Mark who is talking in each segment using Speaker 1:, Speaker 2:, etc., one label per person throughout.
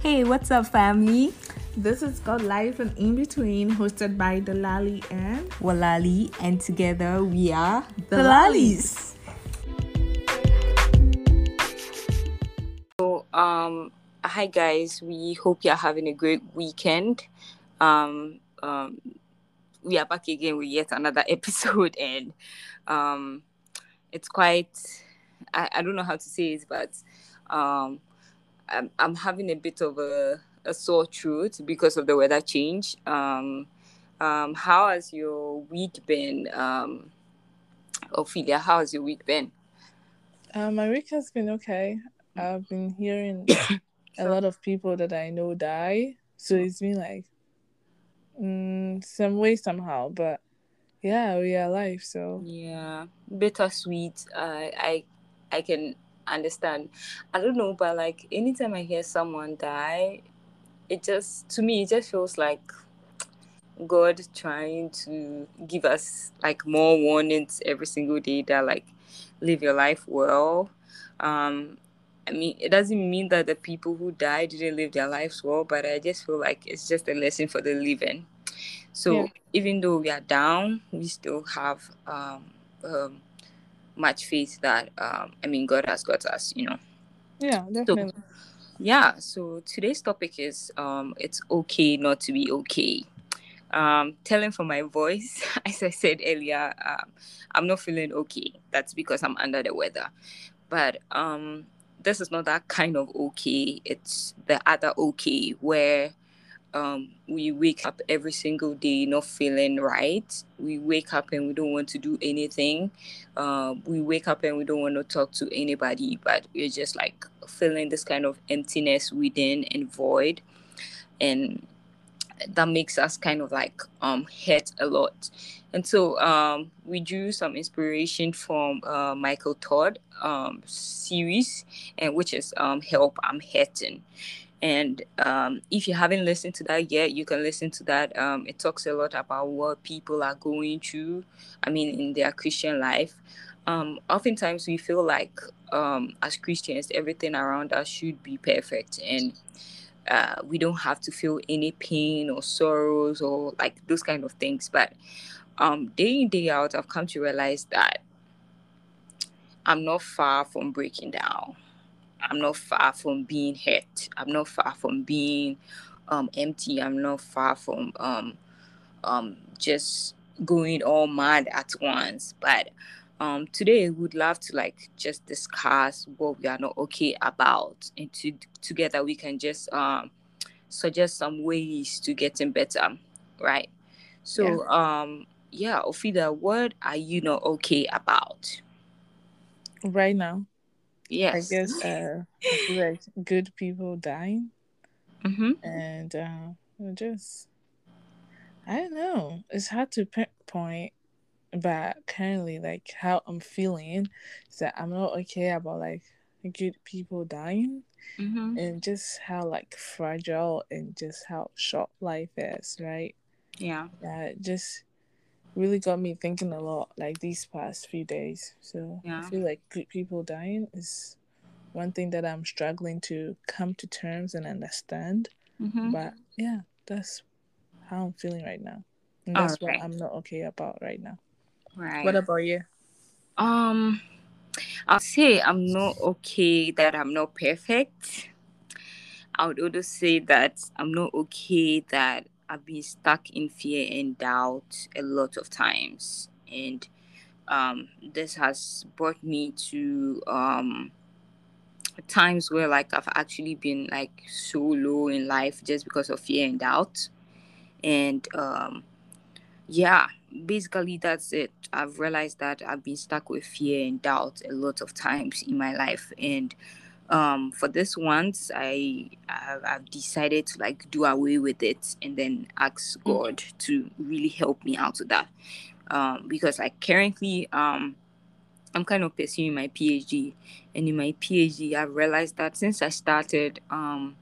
Speaker 1: Hey, what's up, family?
Speaker 2: This is called Life and In Between, hosted by Delali and
Speaker 1: Walali, and together we are
Speaker 2: The
Speaker 1: the Lalis.
Speaker 3: So, um, hi guys. We hope you're having a great weekend. Um, um, we are back again with yet another episode, and um, it's quite. I, I don't know how to say it, but um, I'm, I'm having a bit of a, a sore throat because of the weather change. Um, um, how has your week been, um, Ophelia? How has your week been?
Speaker 2: uh, my week has been okay. I've been hearing a lot of people that I know die, so it's been like mm, some way somehow. But yeah, we are alive, so
Speaker 3: Yeah, bittersweet. I I I can understand. I don't know, but like anytime I hear someone die, it just to me it just feels like God trying to give us like more warnings every single day that like live your life well. Um I mean, it doesn't mean that the people who died didn't live their lives well, but I just feel like it's just a lesson for the living. So
Speaker 2: Yeah.
Speaker 3: even though we are down, we still have um, um, much faith that um, I mean God has got us, you know.
Speaker 2: yeah,
Speaker 3: So
Speaker 2: definitely.
Speaker 3: yeah, so today's topic is um, it's okay not to be okay. Um, telling from my voice, as I said earlier, um, I'm not feeling okay. That's because I'm under the weather. But um, this is not that kind of okay. It's the other okay where um, we wake up every single day not feeling right. We wake up and we don't want to do anything. Um, we wake up and we don't want to talk to anybody, but we're just like feeling this kind of emptiness within and void. And that makes us kind of like um hurt a lot and so um we drew some inspiration from uh, michael todd um series and which is um help i'm hurting and um, if you haven't listened to that yet you can listen to that um, it talks a lot about what people are going through i mean in their christian life um, oftentimes we feel like um, as christians everything around us should be perfect and uh, we don't have to feel any pain or sorrows or like those kind of things. But um, day in day out, I've come to realize that I'm not far from breaking down. I'm not far from being hurt. I'm not far from being um, empty. I'm not far from um, um, just going all mad at once. But um, today, we'd love to like just discuss what we are not okay about, and to, together we can just um, suggest some ways to getting better, right? So, yeah. um, yeah, Ophida, what are you not okay about?
Speaker 2: Right now, I
Speaker 3: Yes.
Speaker 2: guess uh, I feel like good people dying,
Speaker 3: Mm-hmm.
Speaker 2: and uh, just I don't know. It's hard to pinpoint, but currently, like how I'm feeling is that I'm not okay about like good people dying,
Speaker 3: Mm-hmm.
Speaker 2: and just how like fragile and just how short life is, right?
Speaker 3: Yeah.
Speaker 2: That just really got me thinking a lot like these past few days. So
Speaker 3: yeah.
Speaker 2: I feel like people dying is one thing that I'm struggling to come to terms and understand.
Speaker 3: Mm-hmm.
Speaker 2: But yeah, that's how I'm feeling right now. And that's what. I'm not okay about right now.
Speaker 3: Right.
Speaker 2: What about you?
Speaker 3: Um, I'll say I'm not okay that I'm not perfect. I would also say that I'm not okay that I've been stuck in fear and doubt a lot of times. And um, this has brought me to um, times where like I've actually been like so low in life just because of fear and doubt. And um, yeah, basically that's it. I've realized that I've been stuck with fear and doubt a lot of times in my life. And um for this once i I've, I've decided to like do away with it and then ask
Speaker 2: Mm.
Speaker 3: god to really help me out with that. Um because like currently um i'm kind of pursuing my phd and in my phd i've realized that since i started um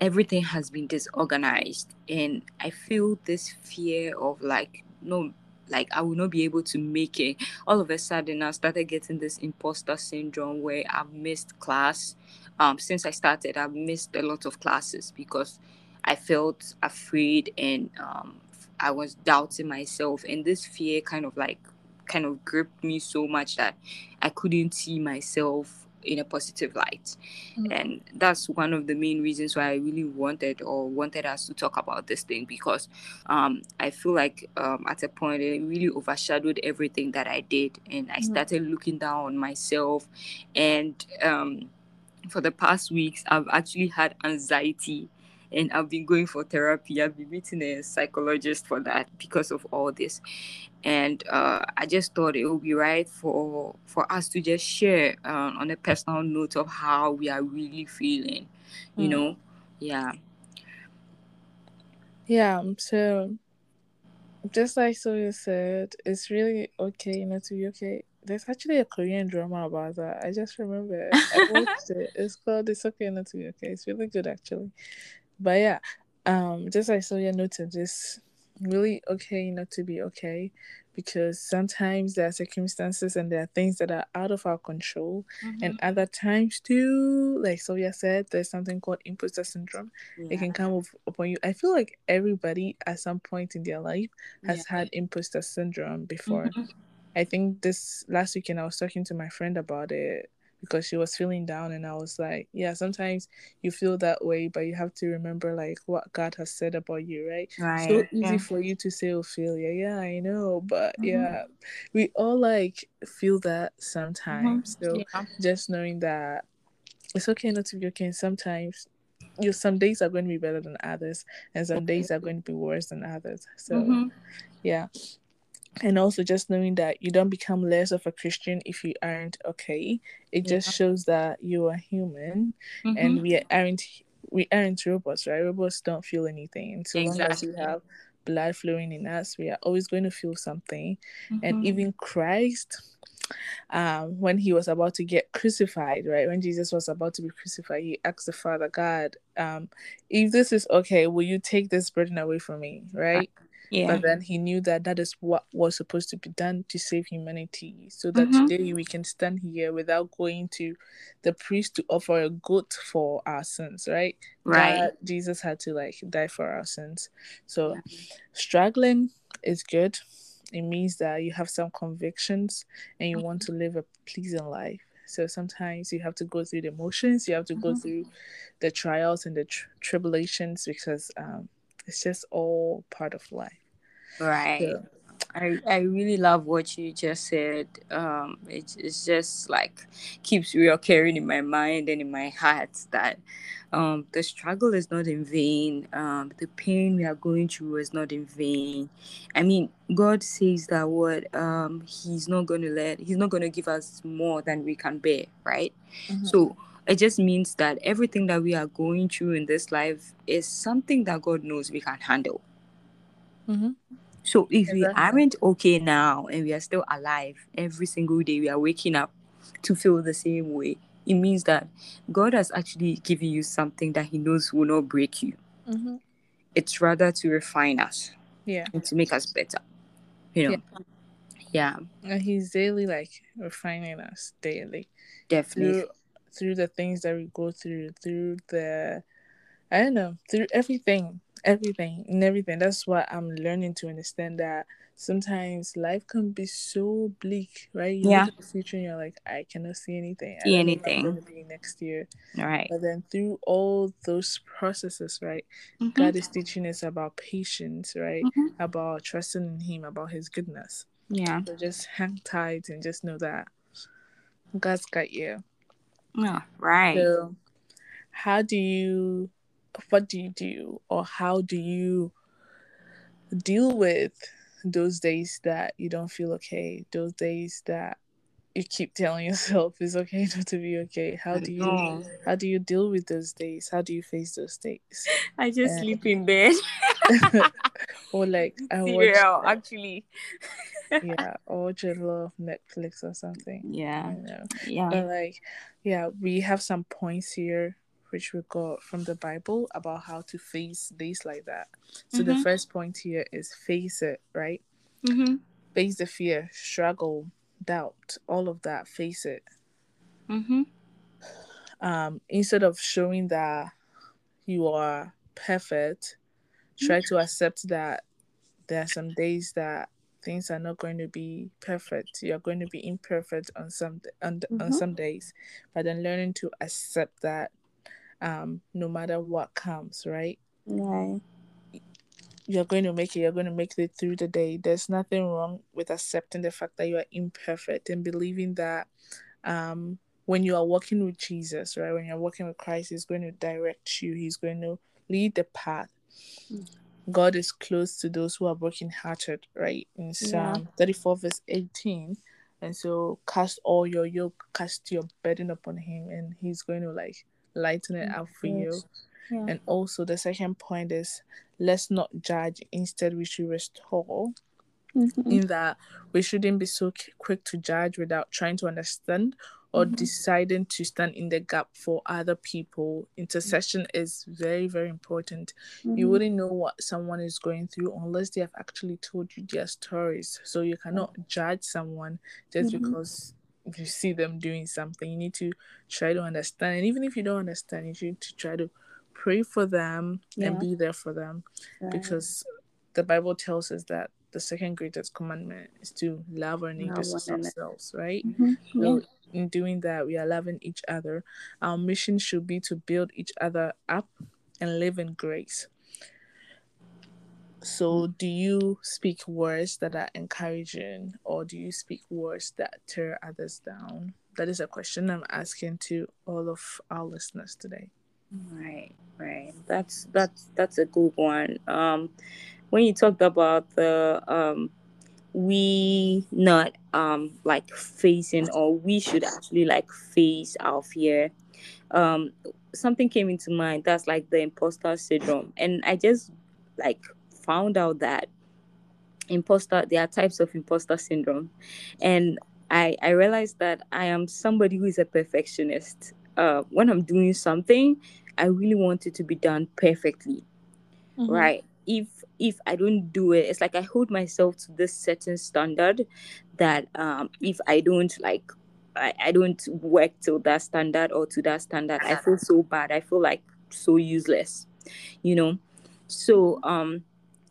Speaker 3: everything has been disorganized. And i feel this fear of like no like I will not be able to make it. All of a sudden, I started getting this imposter syndrome where I've missed class. Um, since I started, I've missed a lot of classes because I felt afraid and um, I was doubting myself, and this fear kind of like kind of gripped me so much that I couldn't see myself in a positive light. Mm-hmm. And that's one of the main reasons why I really wanted or wanted us to talk about this thing because um, I feel like um, at a point it really overshadowed everything that I did. And I mm-hmm. started looking down on myself. And um, for the past weeks, I've actually had anxiety and I've been going for therapy. I've been meeting a psychologist for that because of all this, and uh, I just thought it would be right for for us to just share uh, on a personal note of how we are really feeling, you mm. know, yeah,
Speaker 2: yeah. So, just like Soya said, it's really okay you know, to be okay. There's actually a Korean drama about that. I just remember I watched it. It's called "It's Okay Not to Be Okay." It's really good, actually. But yeah, um, just like Sonia noted, it's really okay not to be okay because sometimes there are circumstances and there are things that are out of our control, mm-hmm. and other times too, like Sonia said, there's something called imposter syndrome. Yeah. It can come upon you. I feel like everybody at some point in their life has yeah. had imposter syndrome before. Mm-hmm. I think this last weekend I was talking to my friend about it because she was feeling down and I was like, yeah, sometimes you feel that way, but you have to remember like what God has said about you, right? Right. So easy yeah. for you to say failure. Yeah, I know, but mm-hmm. yeah, we all like feel that sometimes. Mm-hmm. So yeah. just knowing that it's okay not to be okay. Sometimes you some days are going to be better than others, and some days are going to be worse than others. So mm-hmm. yeah, and also just knowing that you don't become less of a christian if you aren't okay it yeah. just shows that you are human mm-hmm. and we aren't we aren't robots right robots don't feel anything and so exactly. long as you have blood flowing in us we are always going to feel something mm-hmm. and even christ um, when he was about to get crucified, right? When Jesus was about to be crucified, he asked the Father God, um, if this is okay, will you take this burden away from me, right? Yeah. But then he knew that that is what was supposed to be done to save humanity. So that mm-hmm. today we can stand here without going to the priest to offer a goat for our sins, right?
Speaker 3: Right.
Speaker 2: That Jesus had to like die for our sins. So struggling is good. It means that you have some convictions and you mm-hmm. want to live a pleasing life. So sometimes you have to go through the emotions, you have to mm-hmm. go through the trials and the tribulations because um, it's just all part of life.
Speaker 3: Right. So, I, I really love what you just said. Um, it, it's just like keeps reoccurring in my mind and in my heart that um, the struggle is not in vain. Um, the pain we are going through is not in vain. I mean, God says that what um, He's not going to let, He's not going to give us more than we can bear, right? Mm-hmm. So it just means that everything that we are going through in this life is something that God knows we can handle. Mm-hmm. So if exactly. we aren't okay now and we are still alive every single day, we are waking up to feel the same way. It means that God has actually given you something that He knows will not break you. Mm-hmm. It's rather to refine us,
Speaker 2: yeah,
Speaker 3: and to make us better. You know, yeah.
Speaker 2: yeah. And He's daily like refining us daily,
Speaker 3: definitely
Speaker 2: through the things that we go through, through the, I don't know, through everything, everything, and everything. That's what I'm learning to understand that sometimes life can be so bleak, right? You
Speaker 3: yeah.
Speaker 2: look at the future and you're like, I cannot see anything.
Speaker 3: See anything.
Speaker 2: Going be next year.
Speaker 3: Right.
Speaker 2: But then through all those processes, right, mm-hmm. God is teaching us about patience, right? Mm-hmm. About trusting in Him, about His goodness.
Speaker 3: Yeah.
Speaker 2: So just hang tight and just know that God's got you.
Speaker 3: Yeah, right.
Speaker 2: So, how do you, what do you do, or how do you deal with those days that you don't feel okay? Those days that you keep telling yourself it's okay not to be okay. How do you, how do you deal with those days? How do you face those days?
Speaker 3: I just and, sleep in bed.
Speaker 2: or like
Speaker 3: I watch, actually
Speaker 2: yeah, or just love Netflix or something.
Speaker 3: Yeah.
Speaker 2: You know?
Speaker 3: Yeah.
Speaker 2: But like, yeah, we have some points here which we got from the Bible about how to face days like that. So mm-hmm. the first point here is face it, right?
Speaker 3: Mm-hmm.
Speaker 2: face the fear, struggle, doubt, all of that, face it.
Speaker 3: Mm-hmm.
Speaker 2: Um, instead of showing that you are perfect, try to accept that there are some days that things are not going to be perfect. You're going to be imperfect on some on, on
Speaker 1: Mhm.
Speaker 2: some days, but then learning to accept that um, no matter what comes, right?
Speaker 1: Right.
Speaker 2: You're going to make it. You're going to make it through the day. There's nothing wrong with accepting the fact that you are imperfect and believing that um, when you are walking with Jesus, right? When you're walking with Christ, He's going to direct you. He's going to lead the path. God is close to those who are brokenhearted, right? In Psalm 34, verse 18. And so cast all your yoke, cast your burden upon him, and he's going to like lighten it up for you.
Speaker 1: Yeah.
Speaker 2: And also the second point is let's not judge, instead we should restore.
Speaker 1: Mhm.
Speaker 2: In that we shouldn't be so quick to judge without trying to understand or
Speaker 1: Mhm.
Speaker 2: deciding to stand in the gap for other people. Intercession is very, very important you
Speaker 1: Mhm.
Speaker 2: wouldn't know what someone is going through unless they have actually told you their stories. So you cannot judge someone just
Speaker 1: Mhm.
Speaker 2: Because you see them doing something. You need to try to understand. And even if you don't understand, you need to try to pray for them and be there for them.
Speaker 1: Right.
Speaker 2: Because the Bible tells us that the second greatest commandment is to love our neighbors as ourselves, right?
Speaker 1: Mhm. Yeah.
Speaker 2: So in doing that, we are loving each other. Our mission should be to build each other up and live in grace. So, do you speak words that are encouraging, or do you speak words that tear others down? That is a question I'm asking to all of our listeners today.
Speaker 3: Right, right. That's that's that's a good one. Um, when you talked about the um, we not um like facing or we should actually like face our fear. Um, something came into mind. That's like the imposter syndrome, and I just like found out that imposter there are types of imposter syndrome, and I I realized that I am somebody who is a perfectionist. Uh, when I'm doing something, I really want it to be done perfectly, right? If if I don't do it, it's like I hold myself to this certain standard that um, if I don't like, I, I don't work till that standard or to that standard, I feel so bad. I feel like so useless, you know. So um,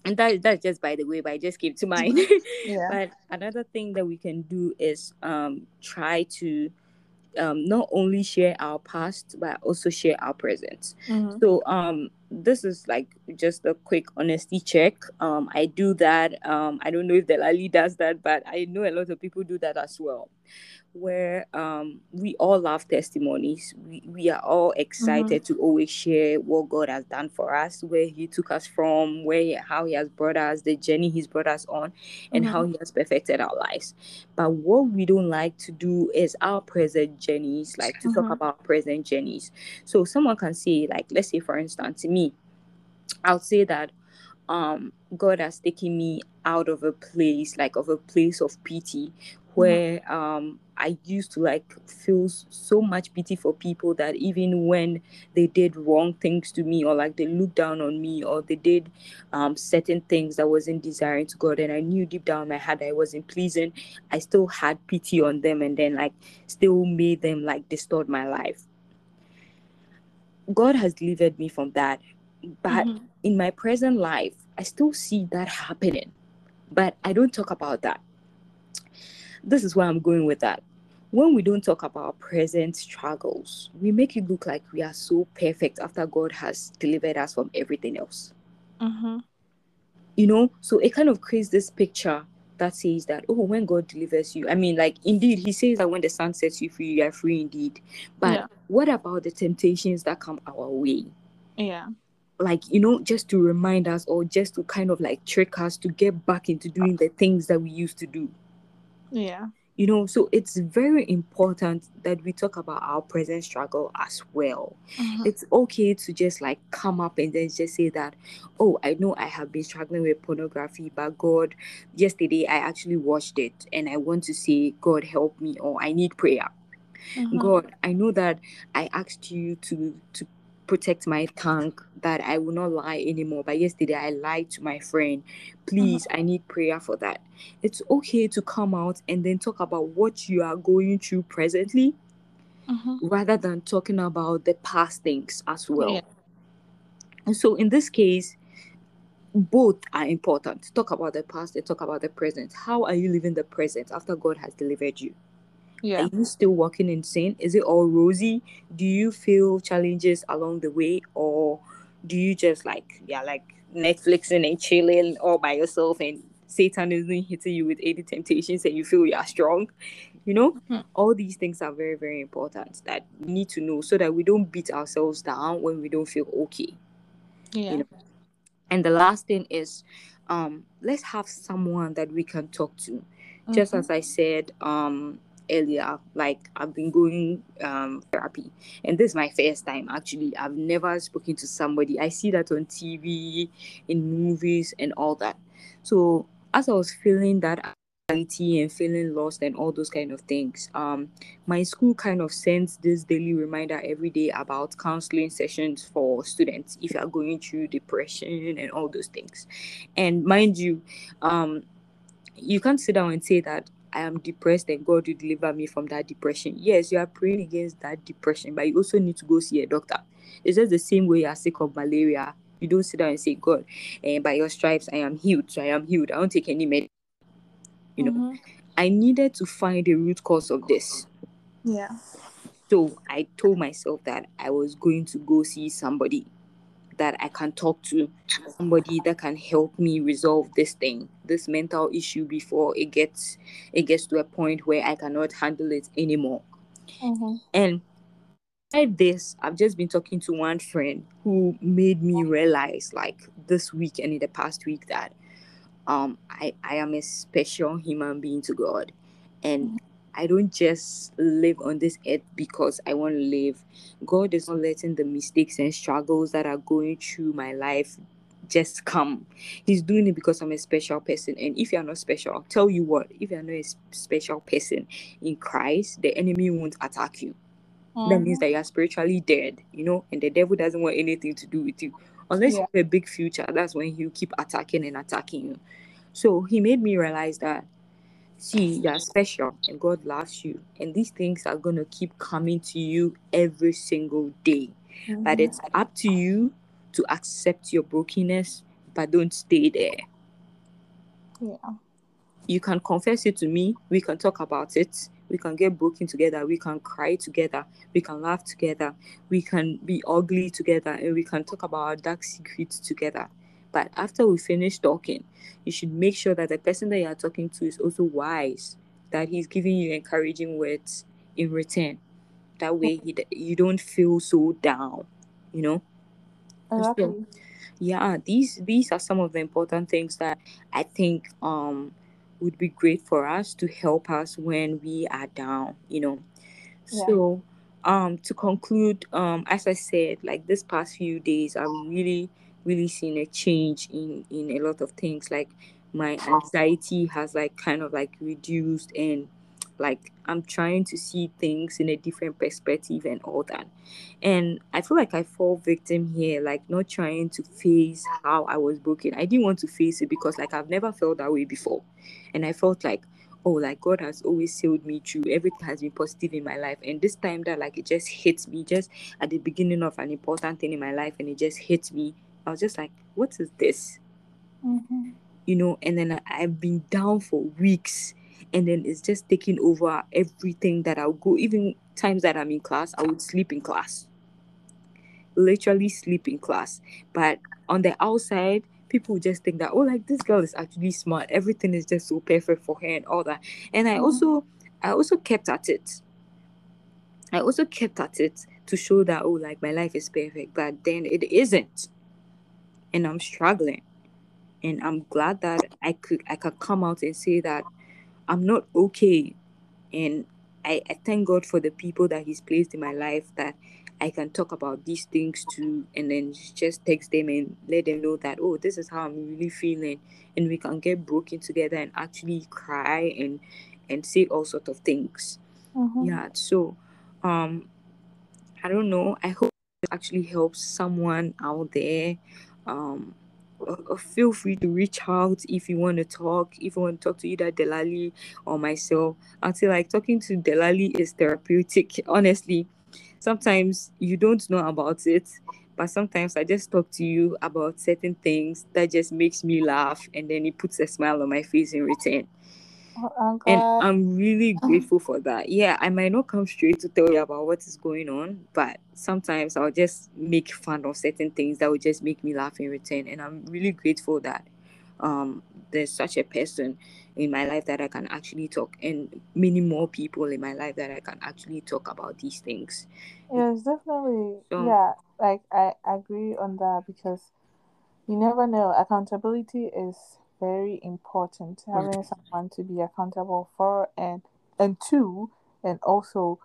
Speaker 3: and that that's just by the way, but i just came to mind.
Speaker 2: Yeah.
Speaker 3: But another thing that we can do is um, try to um, not only share our past but also share our present.
Speaker 2: Mhm.
Speaker 3: So um, this is like just a quick honesty check. Um, I do that. Um, I don't know if Delali does that, but I know a lot of people do that as well. Where um, we all love testimonies. We, we are all excited to always share what God has done for us, where He took us from, where he, how He has brought us, the journey He's brought us on, and how He has perfected our lives. But what we don't like to do is our present journeys, like to talk
Speaker 2: Mhm.
Speaker 3: about present journeys. So someone can say, like, let's say for instance, me, I'll say that um God has taken me out of a place, like of a place of pity, where um I used to like feel so much pity for people that even when they did wrong things to me or like they looked down on me or they did um certain things that wasn't desiring to God and I knew deep down in my heart it wasn't pleasing, I still had pity on them and then like still made them like distort my life. God has delivered me from that. But
Speaker 2: Mhm.
Speaker 3: in my present life, I still see that happening. But I don't talk about that. This is where I'm going with that. When we don't talk about our present struggles, we make it look like we are so perfect after God has delivered us from everything else.
Speaker 2: Mhm.
Speaker 3: You know, so it kind of creates this picture that says that, oh, when God delivers you, I mean, like, indeed, He says that when the Son sets you free, you are free indeed. But
Speaker 2: Yeah.
Speaker 3: what about the temptations that come our way?
Speaker 2: Yeah.
Speaker 3: like you know just to remind us or just to kind of like trick us to get back into doing the things that we used to do
Speaker 2: Yeah.
Speaker 3: you know so it's very important that we talk about our present struggle as well
Speaker 2: Mhm.
Speaker 3: it's okay to just like come up and then just say that oh i know i have been struggling with pornography but god yesterday i actually watched it and i want to say god help me or i need prayer
Speaker 2: Mhm.
Speaker 3: God, I know that I asked you to to protect my tongue that I will not lie anymore. But yesterday I lied to my friend. Please, I need prayer for that. It's okay to come out and then talk about what you are going through presently
Speaker 2: Mhm.
Speaker 3: rather than talking about the past things as well.
Speaker 2: Yeah.
Speaker 3: And so in this case, both are important. Talk about the past and talk about the present. How are you living the present after God has delivered you?
Speaker 2: Yeah.
Speaker 3: Are you still walking in sin? Is it all rosy? Do you feel challenges along the way? Or do you just like, yeah, like Netflixing and chilling all by yourself and Satan isn't hitting you with any temptations and you feel you are strong? You know,
Speaker 2: Mhm.
Speaker 3: all these things are very, very important that we need to know so that we don't beat ourselves down when we don't feel okay.
Speaker 2: Yeah.
Speaker 3: know, And the last thing is, um, let's have someone that we can talk to. Just
Speaker 2: Mhm.
Speaker 3: as I said um earlier, like I've been going um therapy, and this is my first time actually. I've never spoken to somebody. I see that on TV, in movies, and all that. So as I was feeling that anxiety and feeling lost and all those kind of things, um, my school kind of sends this daily reminder every day about counseling sessions for students if you are going through depression and all those things. And mind you, um, you can't sit down and say that I am depressed and God will deliver me from that depression. Yes, you are praying against that depression, but you also need to go see a doctor. It's just the same way you are sick of malaria. You don't sit down and say, God, and by your stripes I am healed. So I am healed. I don't take any medicine. You know,
Speaker 2: Mhm.
Speaker 3: I needed to find the root cause of this.
Speaker 2: Yeah.
Speaker 3: So I told myself that I was going to go see somebody that I can talk to, somebody that can help me resolve this thing, this mental issue before it gets it gets to a point where I cannot handle it anymore.
Speaker 2: Mhm.
Speaker 3: And beside this, I've just been talking to one friend who made me realize, like this week and in the past week, that um I, I am a special human being to God. And I don't just live on this earth because I want to live. God is not letting the mistakes and struggles that are going through my life just come. He's doing it because I'm a special person. And if you're not special, I'll tell you what, if you're not a special person in Christ, the enemy won't attack you that means
Speaker 2: Mhm.
Speaker 3: that you're spiritually dead, you know, and the devil doesn't want anything to do with you. Unless
Speaker 2: Yeah.
Speaker 3: you have a big future, that's when he'll keep attacking and attacking you. So he made me realize that, see, you're special and God loves you, and these things are gonna keep coming to you every single day. But
Speaker 2: Mhm.
Speaker 3: it's up to you to accept your brokenness, but don't stay there.
Speaker 2: Yeah.
Speaker 3: you can confess it to me we can talk about it we can get broken together we can cry together we can laugh together we can be ugly together and we can talk about our dark secrets together but after we finish talking you should make sure that the person that you are talking to is also wise that he's giving you encouraging words in return that way he, you don't feel so down you know
Speaker 2: Exactly.
Speaker 3: yeah these these are some of the important things that i think um would be great for us to help us when we are down you know
Speaker 2: Yeah.
Speaker 3: so um to conclude um as i said like this past few days i've really really seen a change in in a lot of things like my anxiety has like kind of like reduced and like i'm trying to see things in a different perspective and all that and I feel like I fall victim here, like not trying to face how I was broken. I didn't want to face it because like I've never felt that way before. And I felt like, oh, like God has always sailed me through. Everything has been positive in my life. And this time that like it just hits me just at the beginning of an important thing in my life and it just hits me. I was just like, what is this?
Speaker 2: Mhm.
Speaker 3: You know, and then I've been down for weeks and then it's just taking over everything that I'll go. Even times that I'm in class, I would sleep in class literally sleep in class. But on the outside, people just think that, oh, like this girl is actually smart. Everything is just so perfect for her and all that. And I
Speaker 2: Mhm.
Speaker 3: also, I also kept at it. I also kept at it to show that, oh, like my life is perfect. But then it isn't. And I'm struggling. And I'm glad that I could, I could come out and say that I'm not okay. And I, I thank God for the people that He's placed in my life that I can talk about these things to, and then just text them and let them know that, oh, this is how I'm really feeling. And we can get broken together and actually cry and and say all sorts of things.
Speaker 2: Mhm.
Speaker 3: Yeah. So um I don't know. I hope it actually helps someone out there, um, uh, uh, feel free to reach out if you want to talk. If you want to talk to either Delali or myself, I feel like talking to Delali is therapeutic. Honestly, sometimes you don't know about it, but sometimes I just talk to you about certain things that just makes me laugh, and then it puts a smile on my face in return.
Speaker 2: I'm
Speaker 3: And. I'm really grateful for that. Yeah, I might not come straight to tell you about what is going on, but sometimes I'll just make fun of certain things that will just make me laugh in return. And I'm really grateful that um there's such a person in my life that I can actually talk and many more people in my life that I can actually talk about these things.
Speaker 2: Yes, definitely.
Speaker 3: So-
Speaker 2: Yeah, like I agree on that because you never know. Accountability is very important. Having someone to be accountable for and and two, and also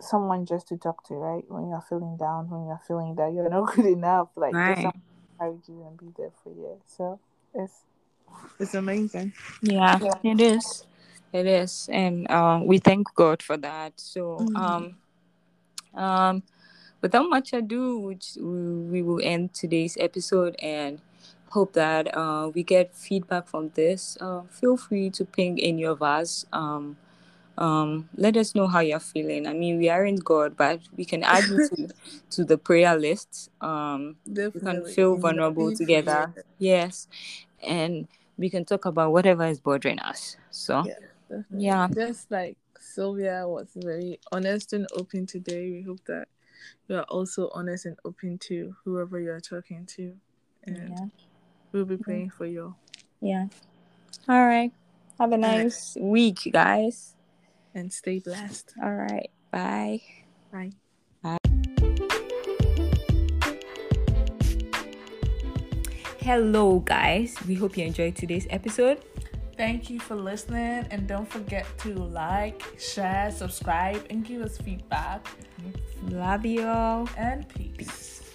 Speaker 2: someone just to talk to, right? When you're feeling down, when you're feeling that you're not good enough, like just
Speaker 3: Right.
Speaker 2: encourage you and be there for you. So it's it's amazing.
Speaker 3: Yeah, it is. It is. And um, we thank God for that. So
Speaker 2: Mhm.
Speaker 3: um um without much ado, which we we will end today's episode and hope that uh, we get feedback from this. Uh, feel free to ping any of us. Um, um, let us know how you're feeling. I mean, we aren't God, but we can add you to, to the prayer list. Um, we can feel vulnerable together. Yes, and we can talk about whatever is bothering us. So
Speaker 2: Yeah. Definitely.
Speaker 3: Yeah.
Speaker 2: Just like Sylvia was very honest and open today. We hope that you are also honest and open to whoever you are talking to. And
Speaker 3: yeah,
Speaker 2: we'll be praying for you.
Speaker 3: yeah. All right. Have a
Speaker 2: right.
Speaker 3: nice week, guys.
Speaker 2: And stay blessed.
Speaker 3: All right. Bye.
Speaker 2: Bye.
Speaker 1: Hello, guys. We hope you enjoyed today's episode.
Speaker 2: Thank you for listening. And don't forget to like, share, subscribe, and give us feedback.
Speaker 1: Love you all.
Speaker 2: And peace.